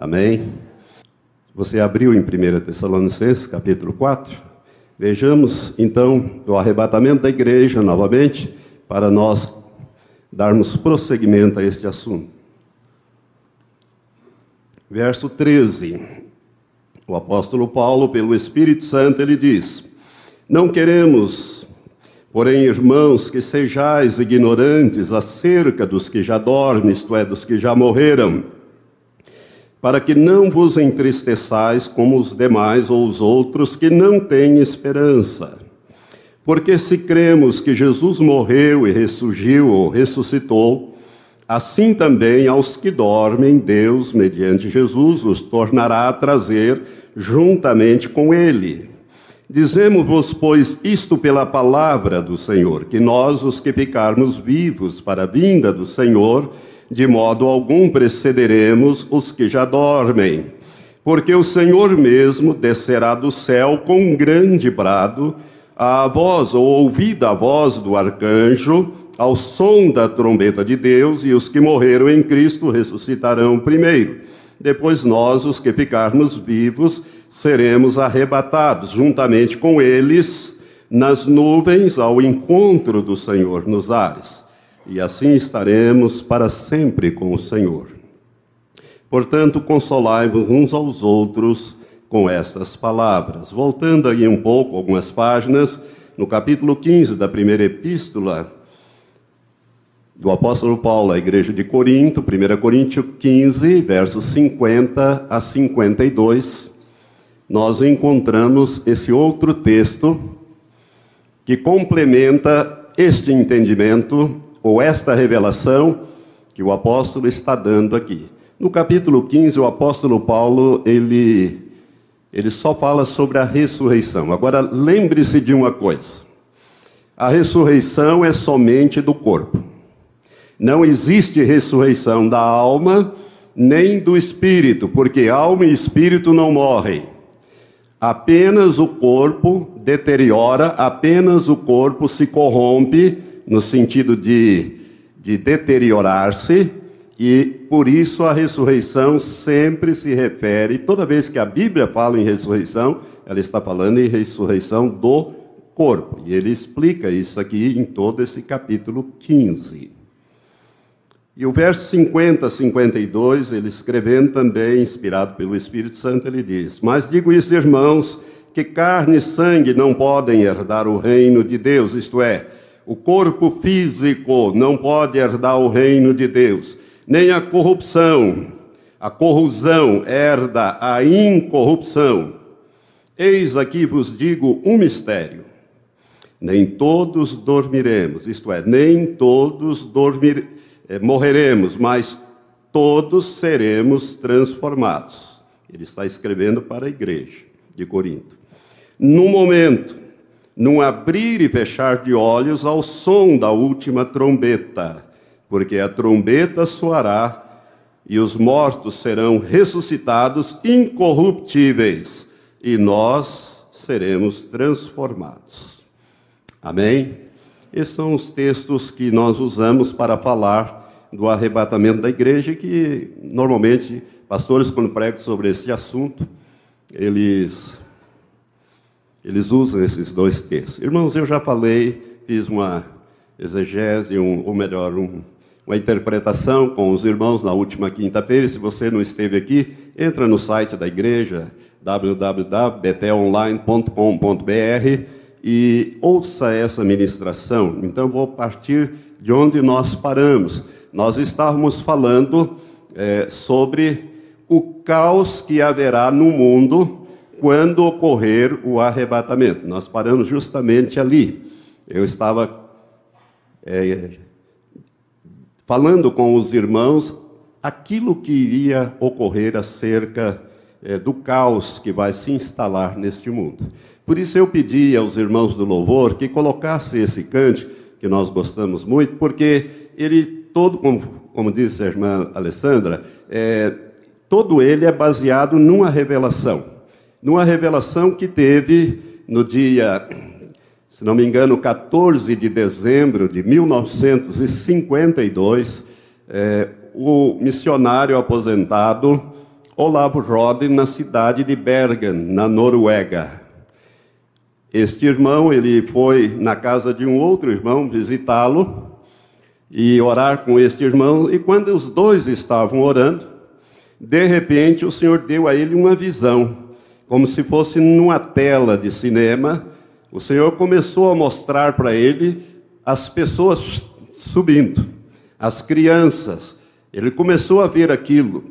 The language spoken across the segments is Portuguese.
Amém? Você abriu em 1 Tessalonicenses, capítulo 4. Vejamos então o arrebatamento da igreja novamente, para nós darmos prosseguimento a este assunto. Verso 13. O apóstolo Paulo, pelo Espírito Santo, ele diz: Não queremos, porém, irmãos, que sejais ignorantes acerca dos que já dormem, isto é, dos que já morreram, para que não vos entristeçais como os demais ou os outros que não têm esperança. Porque se cremos que Jesus morreu e ressurgiu ou ressuscitou, Assim também aos que dormem, Deus, mediante Jesus, os tornará a trazer juntamente com ele. Dizemos-vos, pois, isto pela palavra do Senhor, que nós, os que ficarmos vivos para a vinda do Senhor, de modo algum precederemos os que já dormem. Porque o Senhor mesmo descerá do céu com um grande brado, a voz ou ouvida a voz do arcanjo, ao som da trombeta de Deus, e os que morreram em Cristo ressuscitarão primeiro. Depois nós, os que ficarmos vivos, seremos arrebatados juntamente com eles nas nuvens ao encontro do Senhor nos ares. E assim estaremos para sempre com o Senhor. Portanto, consolai-vos uns aos outros com estas palavras. Voltando aí um pouco, algumas páginas, no capítulo 15 da primeira epístola, do apóstolo Paulo à igreja de Corinto, 1 Coríntios 15, versos 50 a 52, nós encontramos esse outro texto que complementa este entendimento ou esta revelação que o apóstolo está dando aqui. No capítulo 15, o apóstolo Paulo, ele ele só fala sobre a ressurreição. Agora lembre-se de uma coisa. A ressurreição é somente do corpo. Não existe ressurreição da alma nem do espírito, porque alma e espírito não morrem. Apenas o corpo deteriora, apenas o corpo se corrompe, no sentido de, de deteriorar-se, e por isso a ressurreição sempre se refere, toda vez que a Bíblia fala em ressurreição, ela está falando em ressurreição do corpo. E ele explica isso aqui em todo esse capítulo 15. E o verso 50 a 52, ele escrevendo também, inspirado pelo Espírito Santo, ele diz: Mas digo isso, irmãos, que carne e sangue não podem herdar o reino de Deus, isto é, o corpo físico não pode herdar o reino de Deus, nem a corrupção, a corrosão herda a incorrupção. Eis aqui vos digo um mistério. Nem todos dormiremos, isto é, nem todos dormiremos é, morreremos, mas todos seremos transformados. Ele está escrevendo para a igreja de Corinto. No momento, num abrir e fechar de olhos ao som da última trombeta, porque a trombeta soará e os mortos serão ressuscitados incorruptíveis e nós seremos transformados. Amém? Esses são os textos que nós usamos para falar do arrebatamento da igreja, que normalmente pastores, quando pregam sobre esse assunto, eles, eles usam esses dois textos. Irmãos, eu já falei, fiz uma exegese, um, ou melhor, um, uma interpretação com os irmãos na última quinta-feira. Se você não esteve aqui, entra no site da igreja, www.betelonline.com.br e ouça essa ministração. Então, vou partir de onde nós paramos nós estávamos falando é, sobre o caos que haverá no mundo quando ocorrer o arrebatamento. Nós paramos justamente ali. Eu estava é, falando com os irmãos aquilo que iria ocorrer acerca é, do caos que vai se instalar neste mundo. Por isso eu pedi aos irmãos do louvor que colocassem esse cântico, que nós gostamos muito, porque ele todo, como, como disse a irmã Alessandra, é, todo ele é baseado numa revelação. Numa revelação que teve no dia, se não me engano, 14 de dezembro de 1952, é, o missionário aposentado Olavo Rode na cidade de Bergen, na Noruega. Este irmão, ele foi na casa de um outro irmão visitá-lo e orar com este irmão, e quando os dois estavam orando, de repente o Senhor deu a ele uma visão, como se fosse numa tela de cinema. O Senhor começou a mostrar para ele as pessoas subindo, as crianças. Ele começou a ver aquilo.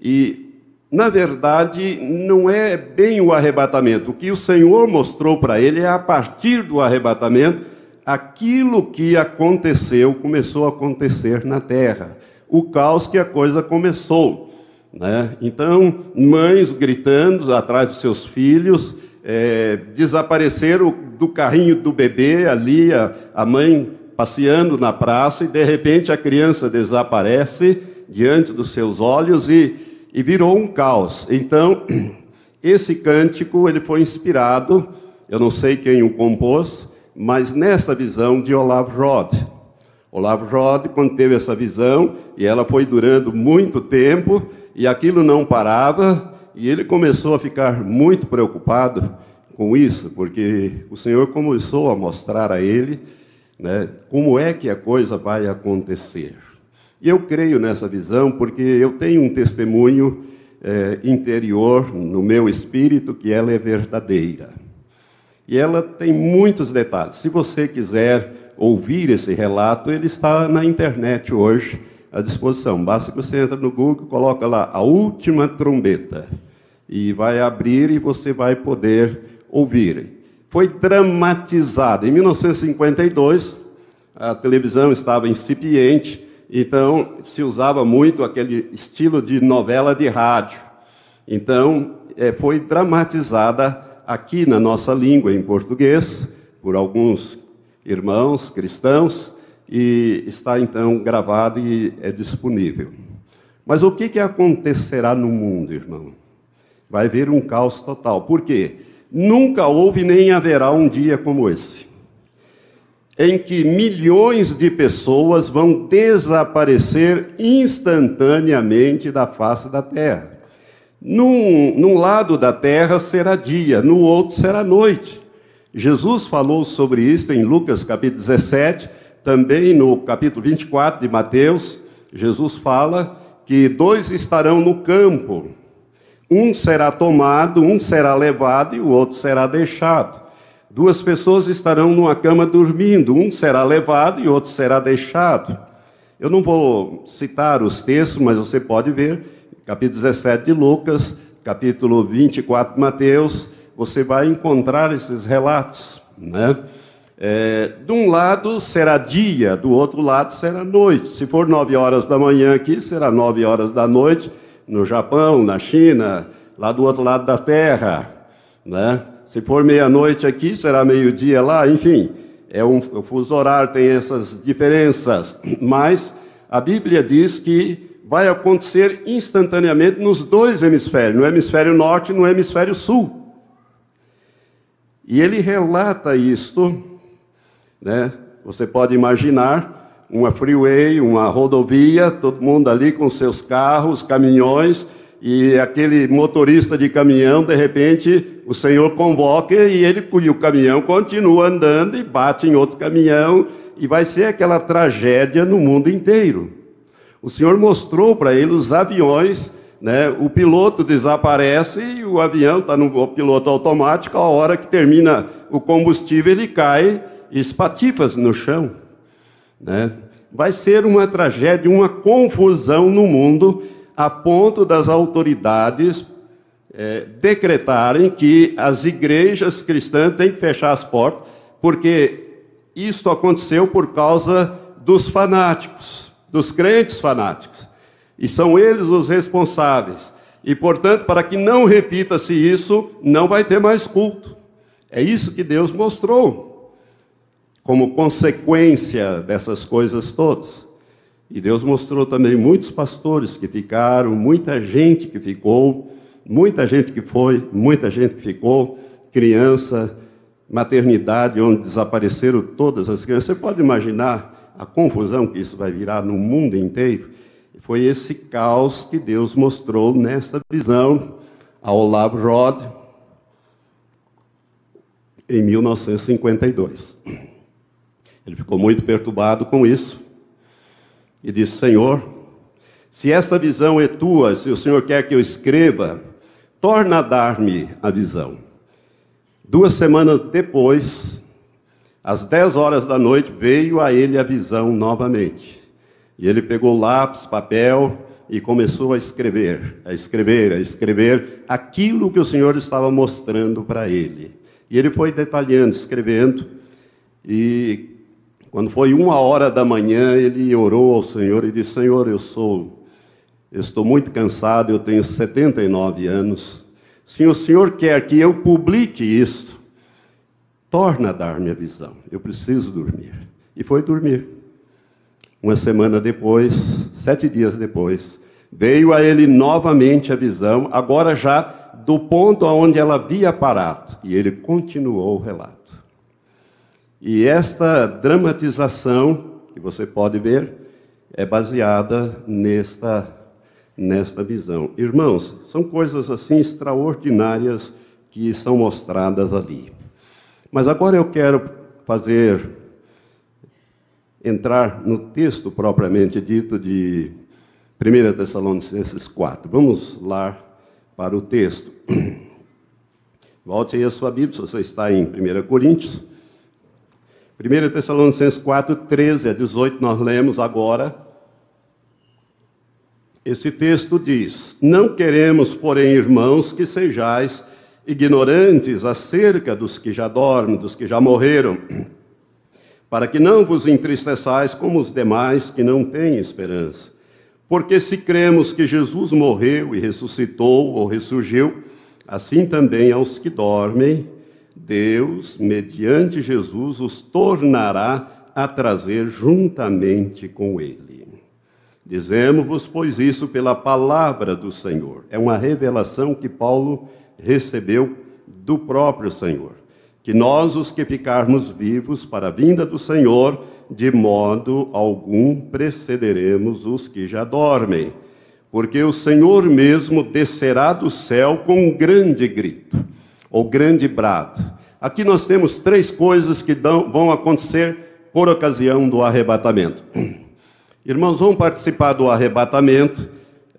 E na verdade, não é bem o arrebatamento. O que o Senhor mostrou para ele é a partir do arrebatamento, aquilo que aconteceu, começou a acontecer na terra. O caos que a coisa começou. Né? Então, mães gritando atrás dos seus filhos, é, desapareceram do carrinho do bebê ali, a, a mãe passeando na praça, e de repente a criança desaparece diante dos seus olhos e e virou um caos. Então, esse cântico ele foi inspirado, eu não sei quem o compôs, mas nessa visão de Olavo Rod. Olavo Rod, quando teve essa visão, e ela foi durando muito tempo, e aquilo não parava, e ele começou a ficar muito preocupado com isso, porque o Senhor começou a mostrar a ele né, como é que a coisa vai acontecer. E eu creio nessa visão porque eu tenho um testemunho é, interior no meu espírito que ela é verdadeira. E ela tem muitos detalhes. Se você quiser ouvir esse relato, ele está na internet hoje à disposição. Basta que você entre no Google, coloca lá a última trombeta e vai abrir e você vai poder ouvir. Foi dramatizada em 1952. A televisão estava incipiente então, se usava muito aquele estilo de novela de rádio. Então, é, foi dramatizada aqui na nossa língua, em português, por alguns irmãos cristãos, e está então gravado e é disponível. Mas o que, que acontecerá no mundo, irmão? Vai haver um caos total. Por quê? Nunca houve nem haverá um dia como esse em que milhões de pessoas vão desaparecer instantaneamente da face da terra. Num, num, lado da terra será dia, no outro será noite. Jesus falou sobre isso em Lucas capítulo 17, também no capítulo 24 de Mateus. Jesus fala que dois estarão no campo, um será tomado, um será levado e o outro será deixado. Duas pessoas estarão numa cama dormindo, um será levado e outro será deixado. Eu não vou citar os textos, mas você pode ver, capítulo 17 de Lucas, capítulo 24 de Mateus, você vai encontrar esses relatos. Né? É, de um lado será dia, do outro lado será noite. Se for nove horas da manhã aqui, será nove horas da noite no Japão, na China, lá do outro lado da Terra. Né? Se for meia-noite aqui, será meio-dia lá, enfim. É um, o fuso horário tem essas diferenças, mas a Bíblia diz que vai acontecer instantaneamente nos dois hemisférios, no hemisfério norte e no hemisfério sul. E ele relata isto, né? Você pode imaginar uma freeway, uma rodovia, todo mundo ali com seus carros, caminhões, e aquele motorista de caminhão, de repente, o Senhor convoca e ele e o caminhão continua andando e bate em outro caminhão, e vai ser aquela tragédia no mundo inteiro. O Senhor mostrou para ele os aviões, né? o piloto desaparece e o avião está no piloto automático, a hora que termina o combustível, ele cai espatifas no chão. Né? Vai ser uma tragédia, uma confusão no mundo a ponto das autoridades é, decretarem que as igrejas cristãs têm que fechar as portas, porque isso aconteceu por causa dos fanáticos, dos crentes fanáticos. E são eles os responsáveis. E, portanto, para que não repita-se isso, não vai ter mais culto. É isso que Deus mostrou, como consequência dessas coisas todas. E Deus mostrou também muitos pastores que ficaram, muita gente que ficou, muita gente que foi, muita gente que ficou, criança, maternidade, onde desapareceram todas as crianças. Você pode imaginar a confusão que isso vai virar no mundo inteiro? foi esse caos que Deus mostrou nesta visão ao Love Rod em 1952. Ele ficou muito perturbado com isso e disse: Senhor, se esta visão é tua, se o Senhor quer que eu escreva, torna a dar-me a visão. Duas semanas depois, às dez horas da noite, veio a ele a visão novamente. E ele pegou lápis, papel e começou a escrever, a escrever, a escrever aquilo que o Senhor estava mostrando para ele. E ele foi detalhando, escrevendo, e quando foi uma hora da manhã, ele orou ao Senhor e disse: Senhor, eu sou, eu estou muito cansado, eu tenho 79 anos. Se o Senhor quer que eu publique isso, torna a dar-me a visão. Eu preciso dormir. E foi dormir. Uma semana depois, sete dias depois, veio a ele novamente a visão, agora já do ponto onde ela havia parado. E ele continuou o relato. E esta dramatização, que você pode ver, é baseada nesta, nesta visão. Irmãos, são coisas assim extraordinárias que são mostradas ali. Mas agora eu quero fazer, entrar no texto propriamente dito de 1 Tessalonicenses 4. Vamos lá para o texto. Volte aí a sua Bíblia, se você está em 1 Coríntios. 1 Tessalonicenses 4, 13 a 18, nós lemos agora. Esse texto diz: Não queremos, porém, irmãos, que sejais ignorantes acerca dos que já dormem, dos que já morreram, para que não vos entristeçais como os demais que não têm esperança. Porque se cremos que Jesus morreu e ressuscitou ou ressurgiu, assim também aos que dormem, Deus, mediante Jesus, os tornará a trazer juntamente com Ele. Dizemos-vos, pois, isso pela palavra do Senhor. É uma revelação que Paulo recebeu do próprio Senhor. Que nós, os que ficarmos vivos para a vinda do Senhor, de modo algum precederemos os que já dormem. Porque o Senhor mesmo descerá do céu com um grande grito ou grande brado. Aqui nós temos três coisas que dão, vão acontecer por ocasião do arrebatamento. Irmãos, vão participar do arrebatamento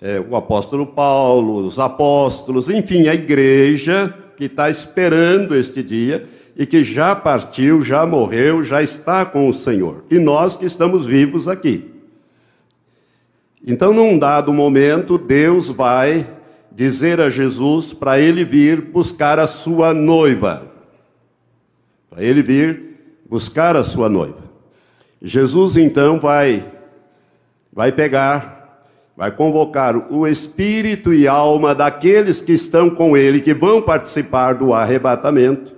é, o apóstolo Paulo, os apóstolos, enfim, a igreja que está esperando este dia e que já partiu, já morreu, já está com o Senhor. E nós que estamos vivos aqui. Então, num dado momento, Deus vai dizer a Jesus para ele vir buscar a sua noiva. Para ele vir buscar a sua noiva. Jesus então vai vai pegar, vai convocar o espírito e alma daqueles que estão com ele, que vão participar do arrebatamento,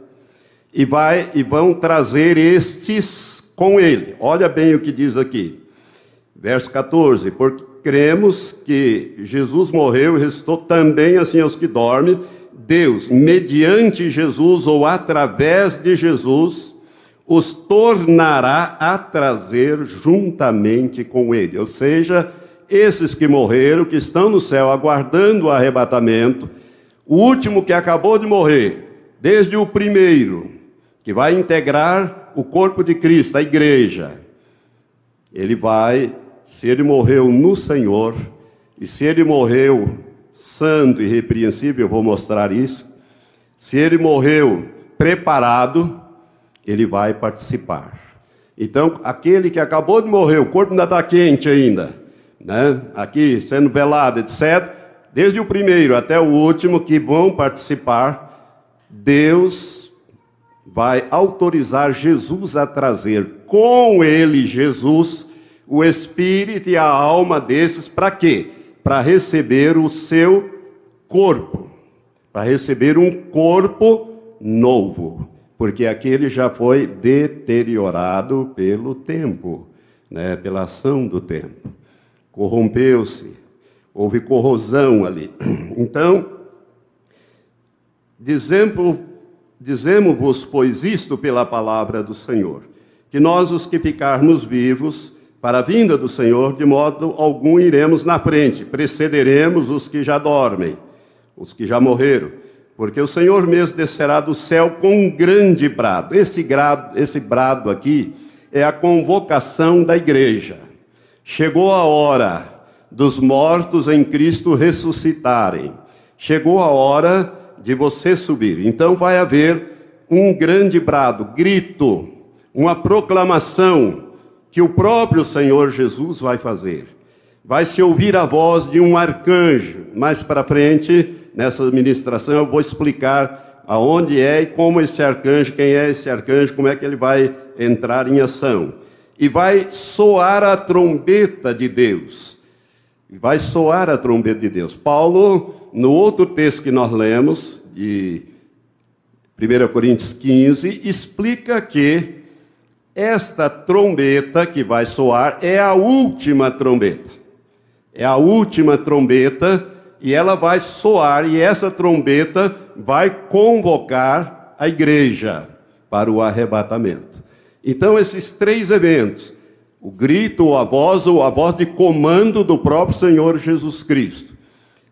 e vai e vão trazer estes com ele. Olha bem o que diz aqui. Verso 14, porque cremos que Jesus morreu e ressuscitou também assim aos que dormem, Deus, mediante Jesus ou através de Jesus, os tornará a trazer juntamente com ele. Ou seja, esses que morreram, que estão no céu aguardando o arrebatamento, o último que acabou de morrer, desde o primeiro, que vai integrar o corpo de Cristo, a igreja, ele vai se ele morreu no Senhor, e se ele morreu santo e repreensível, eu vou mostrar isso. Se ele morreu preparado, ele vai participar. Então, aquele que acabou de morrer, o corpo ainda está quente ainda, né? aqui sendo velado, etc. Desde o primeiro até o último que vão participar, Deus vai autorizar Jesus a trazer com ele, Jesus, o espírito e a alma desses para quê? Para receber o seu corpo, para receber um corpo novo, porque aquele já foi deteriorado pelo tempo, né, pela ação do tempo. Corrompeu-se, houve corrosão ali. Então, dizemos-vos, dizemos pois, isto pela palavra do Senhor, que nós, os que ficarmos vivos, para a vinda do Senhor, de modo algum iremos na frente, precederemos os que já dormem, os que já morreram, porque o Senhor mesmo descerá do céu com um grande brado. Esse, grado, esse brado aqui é a convocação da igreja. Chegou a hora dos mortos em Cristo ressuscitarem. Chegou a hora de você subir. Então vai haver um grande brado, grito, uma proclamação que o próprio Senhor Jesus vai fazer. Vai se ouvir a voz de um arcanjo. Mais para frente, nessa ministração, eu vou explicar aonde é e como esse arcanjo, quem é esse arcanjo, como é que ele vai entrar em ação. E vai soar a trombeta de Deus. Vai soar a trombeta de Deus. Paulo, no outro texto que nós lemos, de 1 Coríntios 15, explica que esta trombeta que vai soar é a última trombeta. É a última trombeta e ela vai soar, e essa trombeta vai convocar a igreja para o arrebatamento. Então, esses três eventos, o grito, a voz, ou a voz de comando do próprio Senhor Jesus Cristo,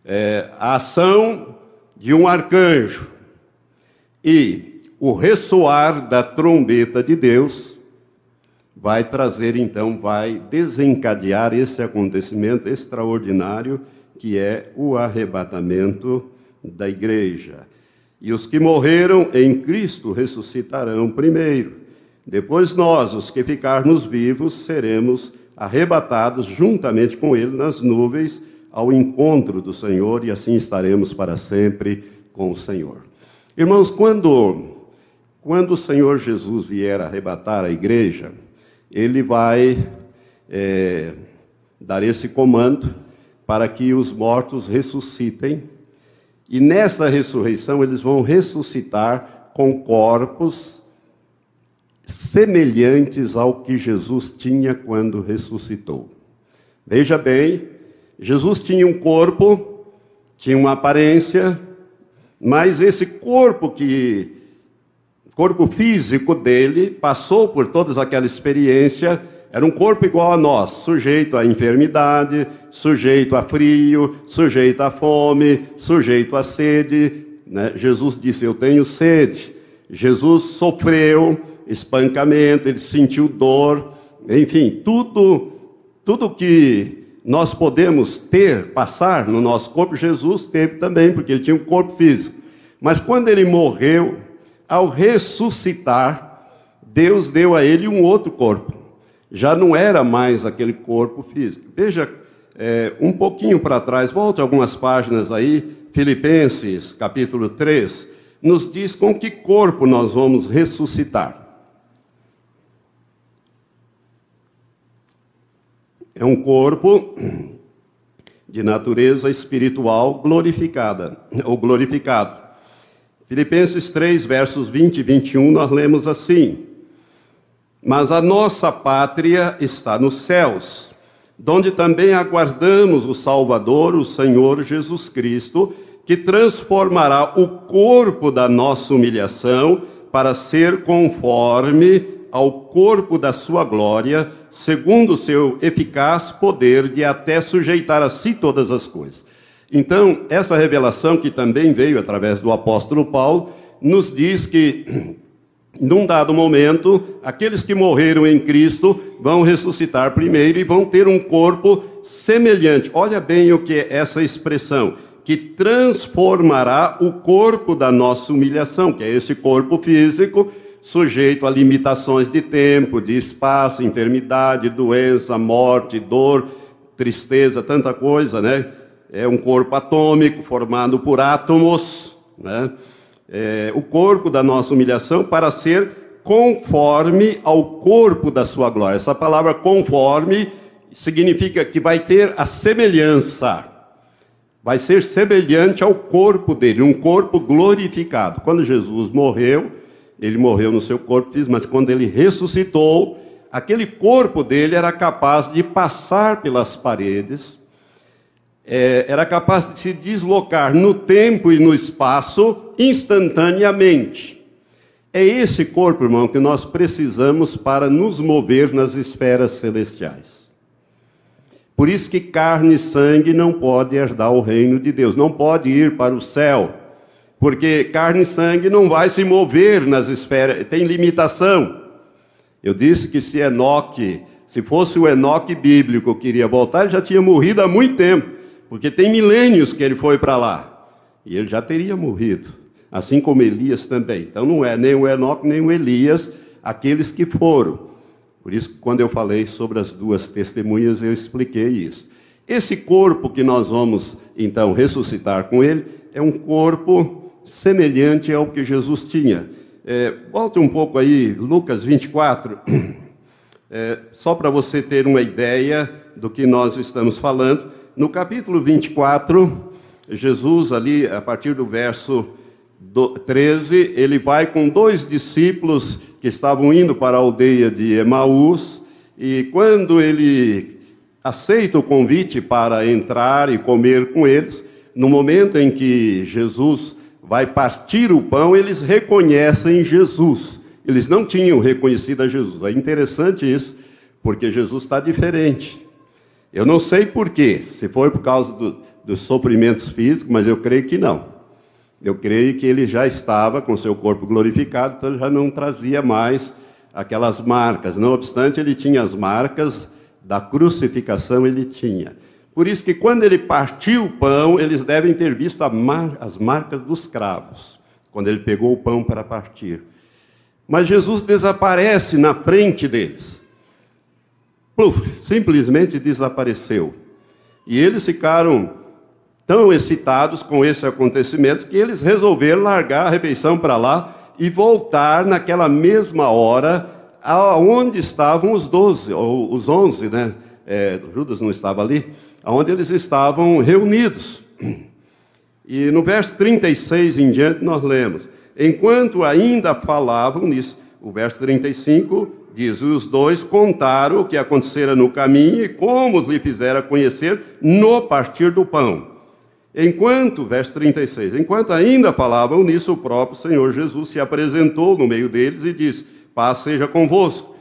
é, a ação de um arcanjo e o ressoar da trombeta de Deus, vai trazer então, vai desencadear esse acontecimento extraordinário que é o arrebatamento da igreja. E os que morreram em Cristo ressuscitarão primeiro. Depois nós, os que ficarmos vivos, seremos arrebatados juntamente com ele nas nuvens ao encontro do Senhor e assim estaremos para sempre com o Senhor. Irmãos, quando quando o Senhor Jesus vier arrebatar a igreja, ele vai é, dar esse comando para que os mortos ressuscitem, e nessa ressurreição eles vão ressuscitar com corpos semelhantes ao que Jesus tinha quando ressuscitou. Veja bem, Jesus tinha um corpo, tinha uma aparência, mas esse corpo que corpo físico dele passou por toda aquela experiência, era um corpo igual a nós, sujeito à enfermidade, sujeito a frio, sujeito à fome, sujeito à sede. Né? Jesus disse: Eu tenho sede. Jesus sofreu espancamento, ele sentiu dor, enfim, tudo, tudo que nós podemos ter, passar no nosso corpo, Jesus teve também, porque ele tinha um corpo físico. Mas quando ele morreu, ao ressuscitar, Deus deu a ele um outro corpo. Já não era mais aquele corpo físico. Veja é, um pouquinho para trás, volte algumas páginas aí, Filipenses capítulo 3, nos diz com que corpo nós vamos ressuscitar. É um corpo de natureza espiritual glorificada, ou glorificado. Filipenses 3, versos 20 e 21, nós lemos assim: Mas a nossa pátria está nos céus, donde também aguardamos o Salvador, o Senhor Jesus Cristo, que transformará o corpo da nossa humilhação para ser conforme ao corpo da sua glória, segundo o seu eficaz poder de até sujeitar a si todas as coisas. Então, essa revelação que também veio através do apóstolo Paulo, nos diz que, num dado momento, aqueles que morreram em Cristo vão ressuscitar primeiro e vão ter um corpo semelhante. Olha bem o que é essa expressão, que transformará o corpo da nossa humilhação, que é esse corpo físico, sujeito a limitações de tempo, de espaço, enfermidade, doença, morte, dor, tristeza, tanta coisa, né? É um corpo atômico formado por átomos, né? É, o corpo da nossa humilhação para ser conforme ao corpo da sua glória. Essa palavra conforme significa que vai ter a semelhança, vai ser semelhante ao corpo dele, um corpo glorificado. Quando Jesus morreu, ele morreu no seu corpo físico, mas quando ele ressuscitou, aquele corpo dele era capaz de passar pelas paredes, é, era capaz de se deslocar no tempo e no espaço instantaneamente. É esse corpo, irmão, que nós precisamos para nos mover nas esferas celestiais. Por isso que carne e sangue não pode herdar o reino de Deus, não pode ir para o céu, porque carne e sangue não vai se mover nas esferas, tem limitação. Eu disse que se Enoque, se fosse o Enoque bíblico que iria voltar, ele já tinha morrido há muito tempo, porque tem milênios que ele foi para lá, e ele já teria morrido, assim como Elias também. Então não é nem o Enoque nem o Elias, aqueles que foram. Por isso, quando eu falei sobre as duas testemunhas, eu expliquei isso. Esse corpo que nós vamos então ressuscitar com ele é um corpo semelhante ao que Jesus tinha. É, volte um pouco aí, Lucas 24, é, só para você ter uma ideia do que nós estamos falando. No capítulo 24, Jesus, ali, a partir do verso 13, ele vai com dois discípulos que estavam indo para a aldeia de Emaús, e quando ele aceita o convite para entrar e comer com eles, no momento em que Jesus vai partir o pão, eles reconhecem Jesus. Eles não tinham reconhecido a Jesus. É interessante isso, porque Jesus está diferente. Eu não sei porquê, se foi por causa do, dos sofrimentos físicos, mas eu creio que não. Eu creio que ele já estava com seu corpo glorificado, então já não trazia mais aquelas marcas. Não obstante, ele tinha as marcas da crucificação, ele tinha. Por isso que quando ele partiu o pão, eles devem ter visto mar as marcas dos cravos, quando ele pegou o pão para partir. Mas Jesus desaparece na frente deles. Pluf, simplesmente desapareceu. E eles ficaram tão excitados com esse acontecimento que eles resolveram largar a refeição para lá e voltar naquela mesma hora aonde estavam os doze, ou os onze, né? É, Judas não estava ali, aonde eles estavam reunidos. E no verso 36 em diante nós lemos: Enquanto ainda falavam nisso, o verso 35 diz: Os dois contaram o que acontecera no caminho e como os lhe fizera conhecer no partir do pão. Enquanto, verso 36, enquanto ainda falavam nisso, o próprio Senhor Jesus se apresentou no meio deles e disse: Paz seja convosco.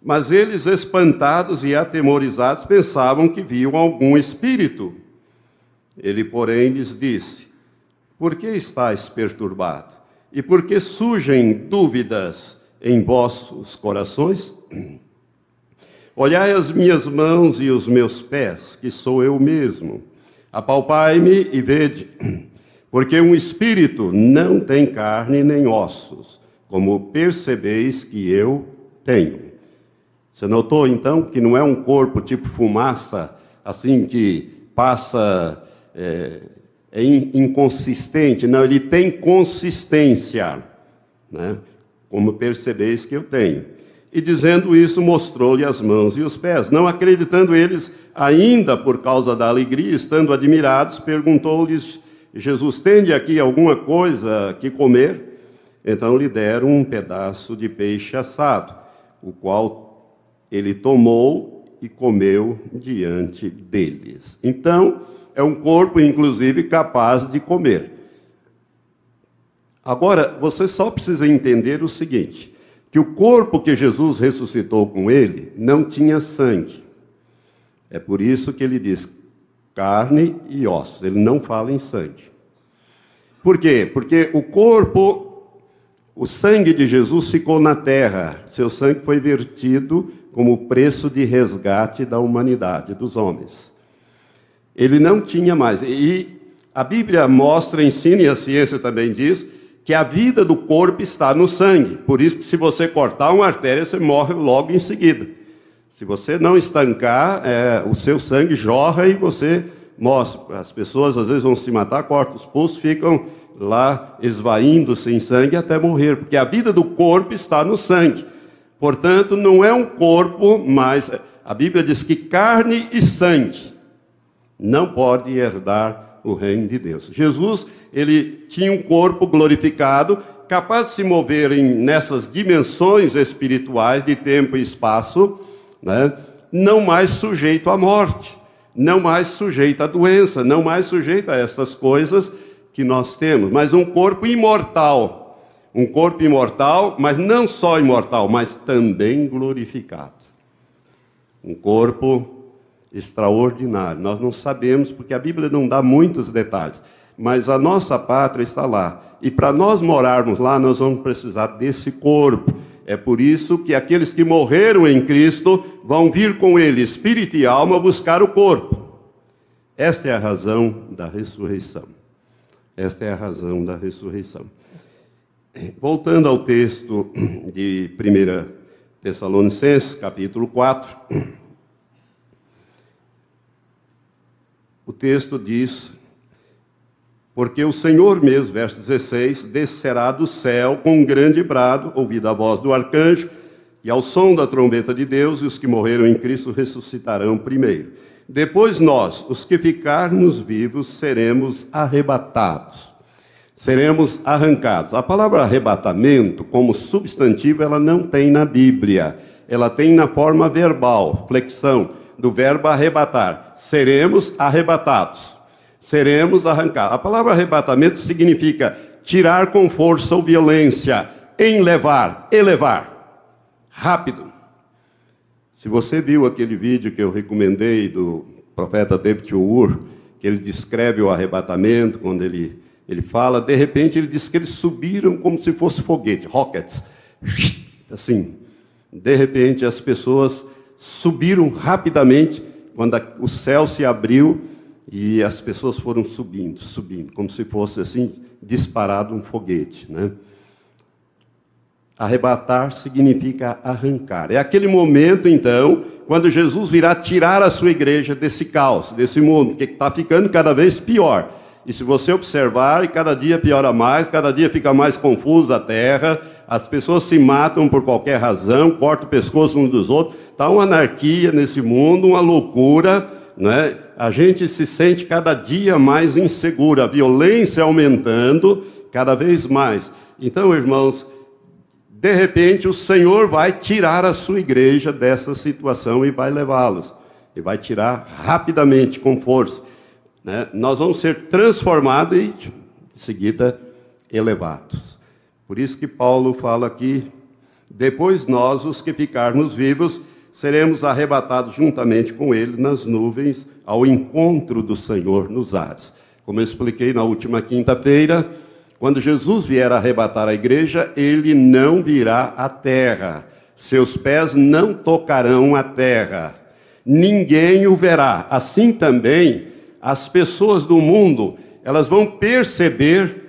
Mas eles, espantados e atemorizados, pensavam que viam algum espírito. Ele, porém, lhes disse: Por que estáis perturbado? E por que surgem dúvidas em vossos corações? Olhai as minhas mãos e os meus pés, que sou eu mesmo. Apalpai-me e vede, porque um espírito não tem carne nem ossos, como percebeis que eu tenho. Você notou então que não é um corpo tipo fumaça, assim que passa, é, é inconsistente, não, ele tem consistência, né? Como percebeis que eu tenho. E dizendo isso, mostrou-lhe as mãos e os pés. Não acreditando eles, ainda por causa da alegria, estando admirados, perguntou-lhes Jesus: Tende aqui alguma coisa que comer? Então lhe deram um pedaço de peixe assado, o qual ele tomou e comeu diante deles. Então, é um corpo, inclusive, capaz de comer. Agora, você só precisa entender o seguinte: que o corpo que Jesus ressuscitou com ele não tinha sangue. É por isso que ele diz carne e ossos, ele não fala em sangue. Por quê? Porque o corpo, o sangue de Jesus ficou na terra, seu sangue foi vertido como preço de resgate da humanidade, dos homens. Ele não tinha mais. E a Bíblia mostra, ensina, e a ciência também diz, que a vida do corpo está no sangue. Por isso que se você cortar uma artéria, você morre logo em seguida. Se você não estancar, é, o seu sangue jorra e você morre. As pessoas às vezes vão se matar, cortam os pulsos, ficam lá esvaindo sem sangue até morrer, porque a vida do corpo está no sangue. Portanto, não é um corpo, mas a Bíblia diz que carne e sangue não podem herdar o reino de Deus. Jesus ele tinha um corpo glorificado, capaz de se mover em, nessas dimensões espirituais de tempo e espaço, né? não mais sujeito à morte, não mais sujeito à doença, não mais sujeito a essas coisas que nós temos, mas um corpo imortal. Um corpo imortal, mas não só imortal, mas também glorificado. Um corpo extraordinário. Nós não sabemos, porque a Bíblia não dá muitos detalhes, mas a nossa pátria está lá. E para nós morarmos lá, nós vamos precisar desse corpo. É por isso que aqueles que morreram em Cristo vão vir com ele, espírito e alma, buscar o corpo. Esta é a razão da ressurreição. Esta é a razão da ressurreição. Voltando ao texto de 1 Tessalonicenses, capítulo 4. O texto diz: Porque o Senhor mesmo, verso 16, descerá do céu com um grande brado, ouvida a voz do arcanjo, e ao som da trombeta de Deus, e os que morreram em Cristo ressuscitarão primeiro. Depois nós, os que ficarmos vivos, seremos arrebatados. Seremos arrancados. A palavra arrebatamento, como substantivo, ela não tem na Bíblia. Ela tem na forma verbal, flexão do verbo arrebatar. Seremos arrebatados. Seremos arrancados. A palavra arrebatamento significa tirar com força ou violência, enlevar, elevar. Rápido. Se você viu aquele vídeo que eu recomendei do profeta David Ur, que ele descreve o arrebatamento, quando ele, ele fala, de repente ele diz que eles subiram como se fosse foguete, rockets. Assim, de repente as pessoas subiram rapidamente quando o céu se abriu e as pessoas foram subindo, subindo, como se fosse assim disparado um foguete, né? Arrebatar significa arrancar. É aquele momento, então, quando Jesus virá tirar a sua igreja desse caos, desse mundo, que está ficando cada vez pior. E se você observar, cada dia piora mais, cada dia fica mais confusa a terra, as pessoas se matam por qualquer razão, cortam o pescoço uns dos outros. Está uma anarquia nesse mundo, uma loucura, né? A gente se sente cada dia mais inseguro, a violência aumentando cada vez mais. Então, irmãos, de repente o Senhor vai tirar a sua igreja dessa situação e vai levá-los. E vai tirar rapidamente, com força. Né? Nós vamos ser transformados e, em seguida, elevados. Por isso que Paulo fala aqui: depois nós, os que ficarmos vivos, seremos arrebatados juntamente com ele nas nuvens ao encontro do Senhor nos ares. Como eu expliquei na última quinta-feira, quando Jesus vier arrebatar a igreja, ele não virá à terra, seus pés não tocarão a terra, ninguém o verá. Assim também, as pessoas do mundo, elas vão perceber,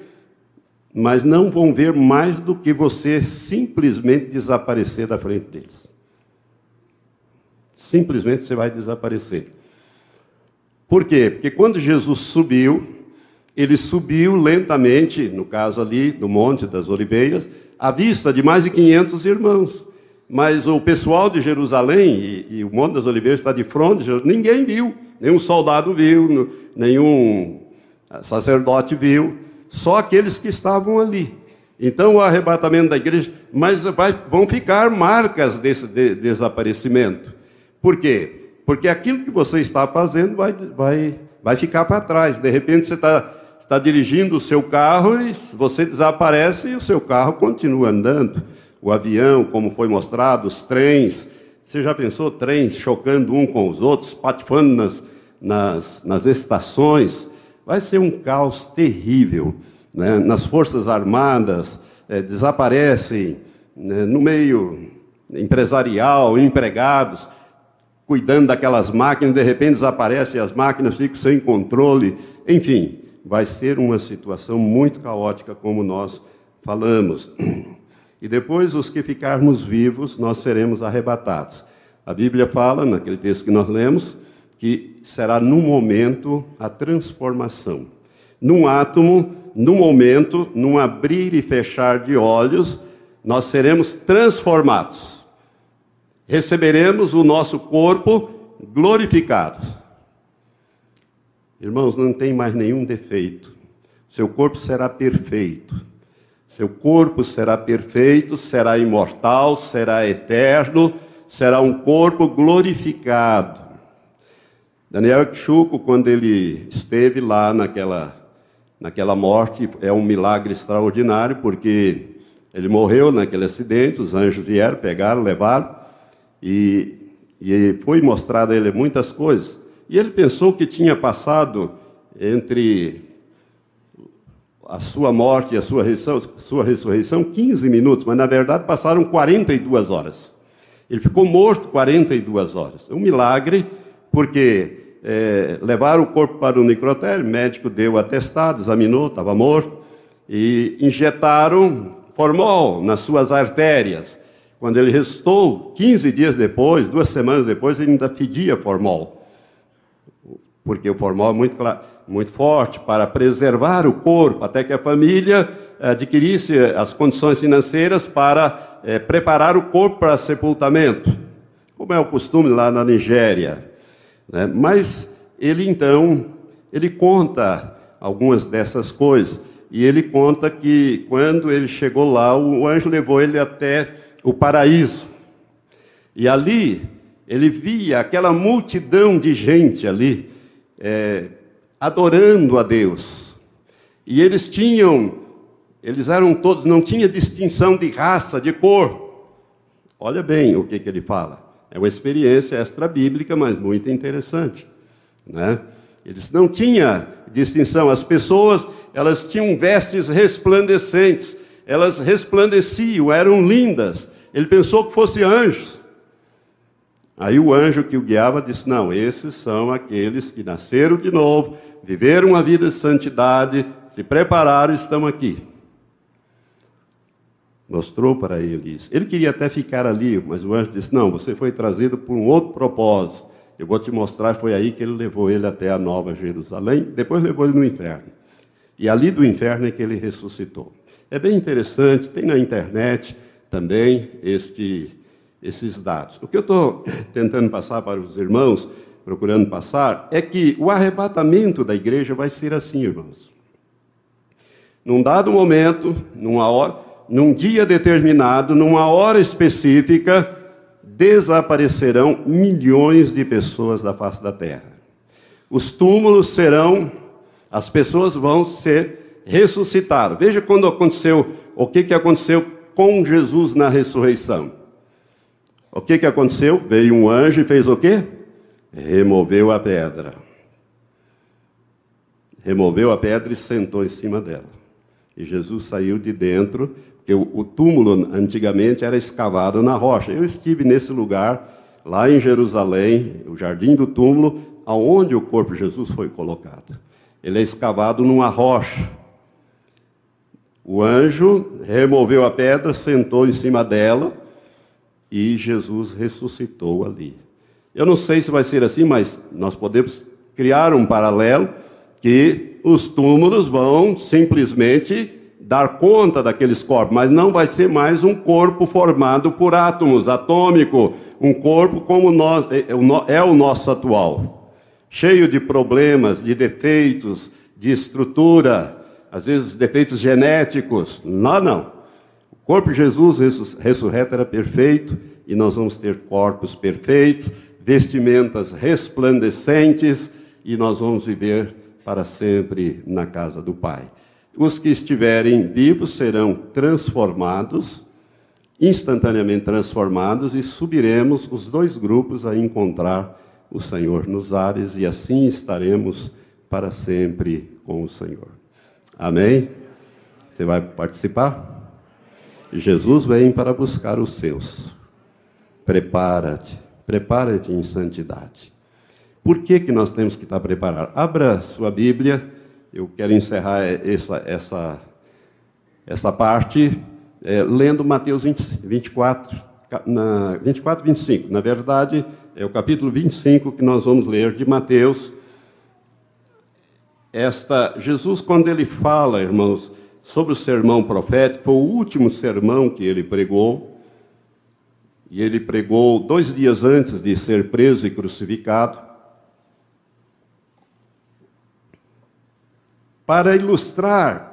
mas não vão ver mais do que você simplesmente desaparecer da frente deles simplesmente você vai desaparecer. Por quê? Porque quando Jesus subiu, ele subiu lentamente, no caso ali do Monte das Oliveiras, à vista de mais de 500 irmãos. Mas o pessoal de Jerusalém, e, e o Monte das Oliveiras está de frente, ninguém viu, nenhum soldado viu, nenhum sacerdote viu, só aqueles que estavam ali. Então o arrebatamento da igreja, mas vai, vão ficar marcas desse de, desaparecimento. Por quê? Porque aquilo que você está fazendo vai, vai, vai ficar para trás. De repente você está, está dirigindo o seu carro e você desaparece e o seu carro continua andando. O avião, como foi mostrado, os trens. Você já pensou trens chocando um com os outros, patifando nas, nas, nas estações? Vai ser um caos terrível. Né? Nas Forças Armadas, é, desaparecem né? no meio empresarial, empregados cuidando daquelas máquinas, de repente desaparecem as máquinas, ficam sem controle. Enfim, vai ser uma situação muito caótica, como nós falamos. E depois, os que ficarmos vivos, nós seremos arrebatados. A Bíblia fala, naquele texto que nós lemos, que será num momento a transformação. Num átomo, num momento, num abrir e fechar de olhos, nós seremos transformados receberemos o nosso corpo glorificado. Irmãos, não tem mais nenhum defeito. Seu corpo será perfeito. Seu corpo será perfeito, será imortal, será eterno, será um corpo glorificado. Daniel Chuco, quando ele esteve lá naquela, naquela morte, é um milagre extraordinário, porque ele morreu naquele acidente, os anjos vieram, pegaram, levaram, e e foi mostrado a ele muitas coisas. E ele pensou que tinha passado entre a sua morte e a sua ressurreição, sua ressurreição 15 minutos, mas na verdade passaram 42 horas. Ele ficou morto 42 horas. Um milagre, porque é, levaram o corpo para o necrotério, o médico deu atestado, examinou, estava morto, e injetaram formol nas suas artérias. Quando ele restou, 15 dias depois, duas semanas depois, ele ainda fedia formol. Porque o formol é muito muito forte para preservar o corpo, até que a família adquirisse as condições financeiras para é, preparar o corpo para sepultamento, como é o costume lá na Nigéria. Né? Mas ele então, ele conta algumas dessas coisas, e ele conta que quando ele chegou lá, o anjo levou ele até o paraíso. E ali ele via aquela multidão de gente ali, é, adorando a Deus. E eles tinham, eles eram todos, não tinha distinção de raça, de cor. Olha bem o que, que ele fala. É uma experiência extra-bíblica, mas muito interessante. Né? Eles não tinham distinção. As pessoas, elas tinham vestes resplandecentes. Elas resplandeciam, eram lindas. Ele pensou que fossem anjos. Aí o anjo que o guiava disse: Não, esses são aqueles que nasceram de novo, viveram uma vida de santidade, se prepararam e estão aqui. Mostrou para ele isso. Ele queria até ficar ali, mas o anjo disse: Não, você foi trazido por um outro propósito. Eu vou te mostrar. Foi aí que ele levou ele até a Nova Jerusalém, depois levou ele no inferno. E ali do inferno é que ele ressuscitou. É bem interessante, tem na internet também este, esses dados. O que eu estou tentando passar para os irmãos procurando passar, é que o arrebatamento da igreja vai ser assim, irmãos. Num dado momento, numa hora, num dia determinado, numa hora específica, desaparecerão milhões de pessoas da face da terra. Os túmulos serão, as pessoas vão ser ressuscitadas. Veja quando aconteceu, o que, que aconteceu com Jesus na ressurreição. O que, que aconteceu? Veio um anjo e fez o quê? removeu a pedra. Removeu a pedra e sentou em cima dela. E Jesus saiu de dentro, porque o, túmulo antigamente era escavado na rocha. Eu estive nesse lugar, lá em Jerusalém, o jardim do túmulo, aonde o corpo de Jesus foi colocado. Ele é escavado numa rocha. O anjo removeu a pedra, sentou em cima dela e Jesus ressuscitou ali. Eu não sei se vai ser assim, mas nós podemos criar um paralelo que os túmulos vão simplesmente dar conta daqueles corpos, mas não vai ser mais um corpo formado por átomos, atômico, um corpo como nós, é, é, é o nosso atual, cheio de problemas, de defeitos, de estrutura, às vezes defeitos genéticos. Não, não. O corpo de Jesus ressurreto era perfeito e nós vamos ter corpos perfeitos vestimentas resplandecentes, e nós vamos viver para sempre na casa do Pai. Os que estiverem vivos serão transformados, instantaneamente transformados, e subiremos os dois grupos a encontrar o Senhor nos ares, e assim estaremos para sempre com o Senhor. Amém? Você vai participar? Jesus vem para buscar os seus. Prepara-te Prepara-te em santidade. Por que, que nós temos que estar preparados? Abra sua Bíblia, eu quero encerrar essa, essa, essa parte é, lendo Mateus 20, 24, na, 24, 25. Na verdade, é o capítulo 25 que nós vamos ler de Mateus. Esta, Jesus, quando ele fala, irmãos, sobre o sermão profético, foi o último sermão que ele pregou, e ele pregou dois dias antes de ser preso e crucificado. Para ilustrar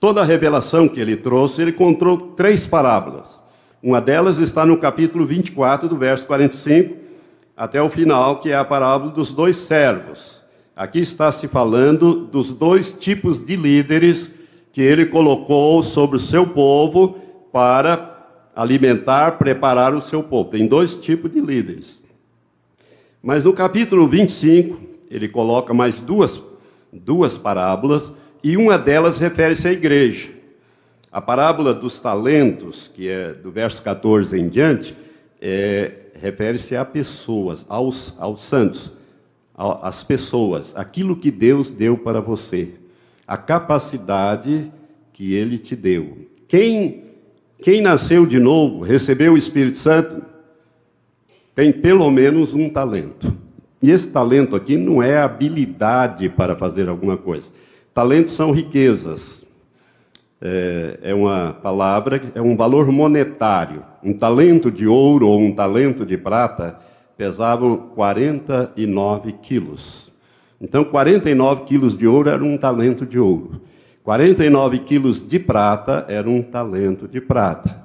toda a revelação que ele trouxe, ele contou três parábolas. Uma delas está no capítulo 24, do verso 45 até o final, que é a parábola dos dois servos. Aqui está se falando dos dois tipos de líderes que ele colocou sobre o seu povo para alimentar, preparar o seu povo. Tem dois tipos de líderes. Mas no capítulo 25, ele coloca mais duas, duas parábolas, e uma delas refere-se à igreja. A parábola dos talentos, que é do verso 14 em diante, é, refere-se a pessoas, aos, aos santos, às pessoas, aquilo que Deus deu para você, a capacidade que Ele te deu. Quem, quem nasceu de novo, recebeu o Espírito Santo, tem pelo menos um talento. E esse talento aqui não é habilidade para fazer alguma coisa. Talentos são riquezas. É, é, uma palavra, é um valor monetário. Um talento de ouro ou um talento de prata pesavam 49 quilos. Então, 49 quilos de ouro era um talento de ouro. 49 quilos de prata era um talento de prata.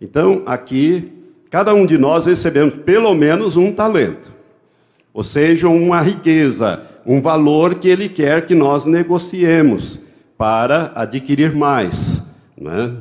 Então, aqui, cada um de nós recebemos pelo menos um talento, ou seja, uma riqueza, um valor que ele quer que nós negociemos para adquirir mais, né?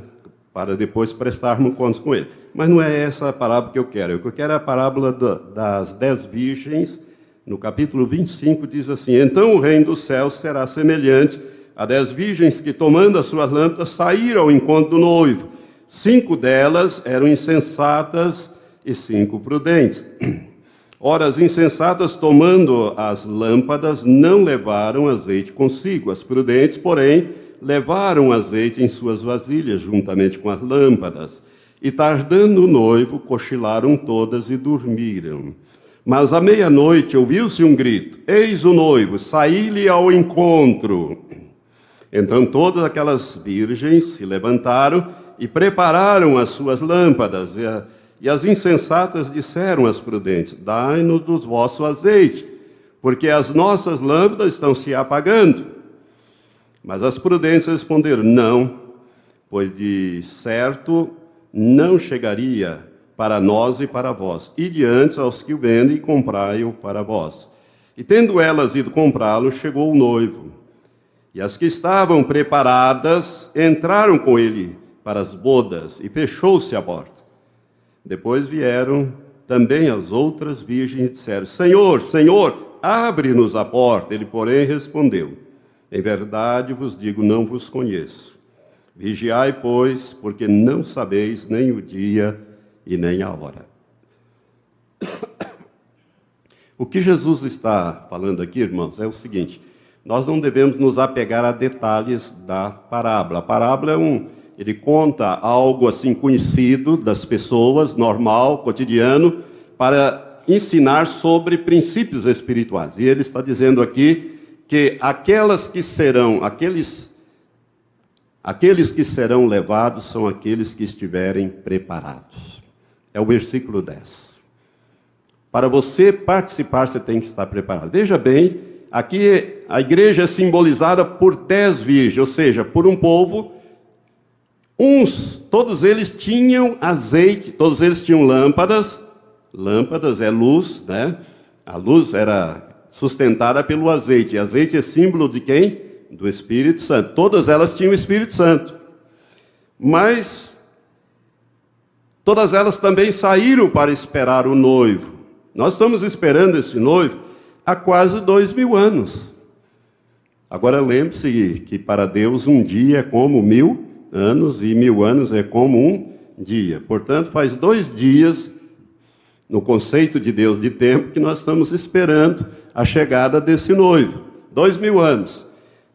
Para depois prestarmos contas com ele. Mas não é essa a parábola que eu quero. Eu quero a parábola das dez virgens, no capítulo 25, diz assim: Então o reino dos céus será semelhante a dez virgens que, tomando as suas lâmpadas, saíram ao encontro do noivo. Cinco delas eram insensatas e cinco prudentes. Ora, as insensatas, tomando as lâmpadas, não levaram azeite consigo. As prudentes, porém, levaram azeite em suas vasilhas, juntamente com as lâmpadas. E tardando o noivo, cochilaram todas e dormiram. Mas à meia-noite ouviu-se um grito: Eis o noivo, saí-lhe ao encontro. Então todas aquelas virgens se levantaram e prepararam as suas lâmpadas. E, a, e as insensatas disseram às prudentes: Dai-nos do vosso azeite, porque as nossas lâmpadas estão se apagando. Mas as prudentes responderam: Não, pois de certo não chegaria para nós e para vós. E diante aos que o vendem, comprai-o para vós. E tendo elas ido comprá-lo, chegou o noivo. E as que estavam preparadas entraram com ele para as bodas e fechou-se a porta. Depois vieram também as outras virgens e disseram: Senhor, Senhor, abre-nos a porta. Ele, porém, respondeu: Em verdade vos digo, não vos conheço. Vigiai, pois, porque não sabeis nem o dia e nem a hora. O que Jesus está falando aqui, irmãos, é o seguinte: nós não devemos nos apegar a detalhes da parábola. A parábola é um, ele conta algo assim conhecido das pessoas, normal, cotidiano, para ensinar sobre princípios espirituais. E ele está dizendo aqui que aquelas que serão, aqueles aqueles que serão levados são aqueles que estiverem preparados. É o versículo 10. Para você participar, você tem que estar preparado. Veja bem Aqui a igreja é simbolizada por dez virgens, ou seja, por um povo. Uns, todos eles tinham azeite, todos eles tinham lâmpadas. Lâmpadas é luz, né? A luz era sustentada pelo azeite. Azeite é símbolo de quem? Do Espírito Santo. Todas elas tinham o Espírito Santo. Mas todas elas também saíram para esperar o noivo. Nós estamos esperando esse noivo há quase dois mil anos. Agora lembre-se que para Deus um dia é como mil anos e mil anos é como um dia. Portanto, faz dois dias, no conceito de Deus de tempo, que nós estamos esperando a chegada desse noivo. Dois mil anos.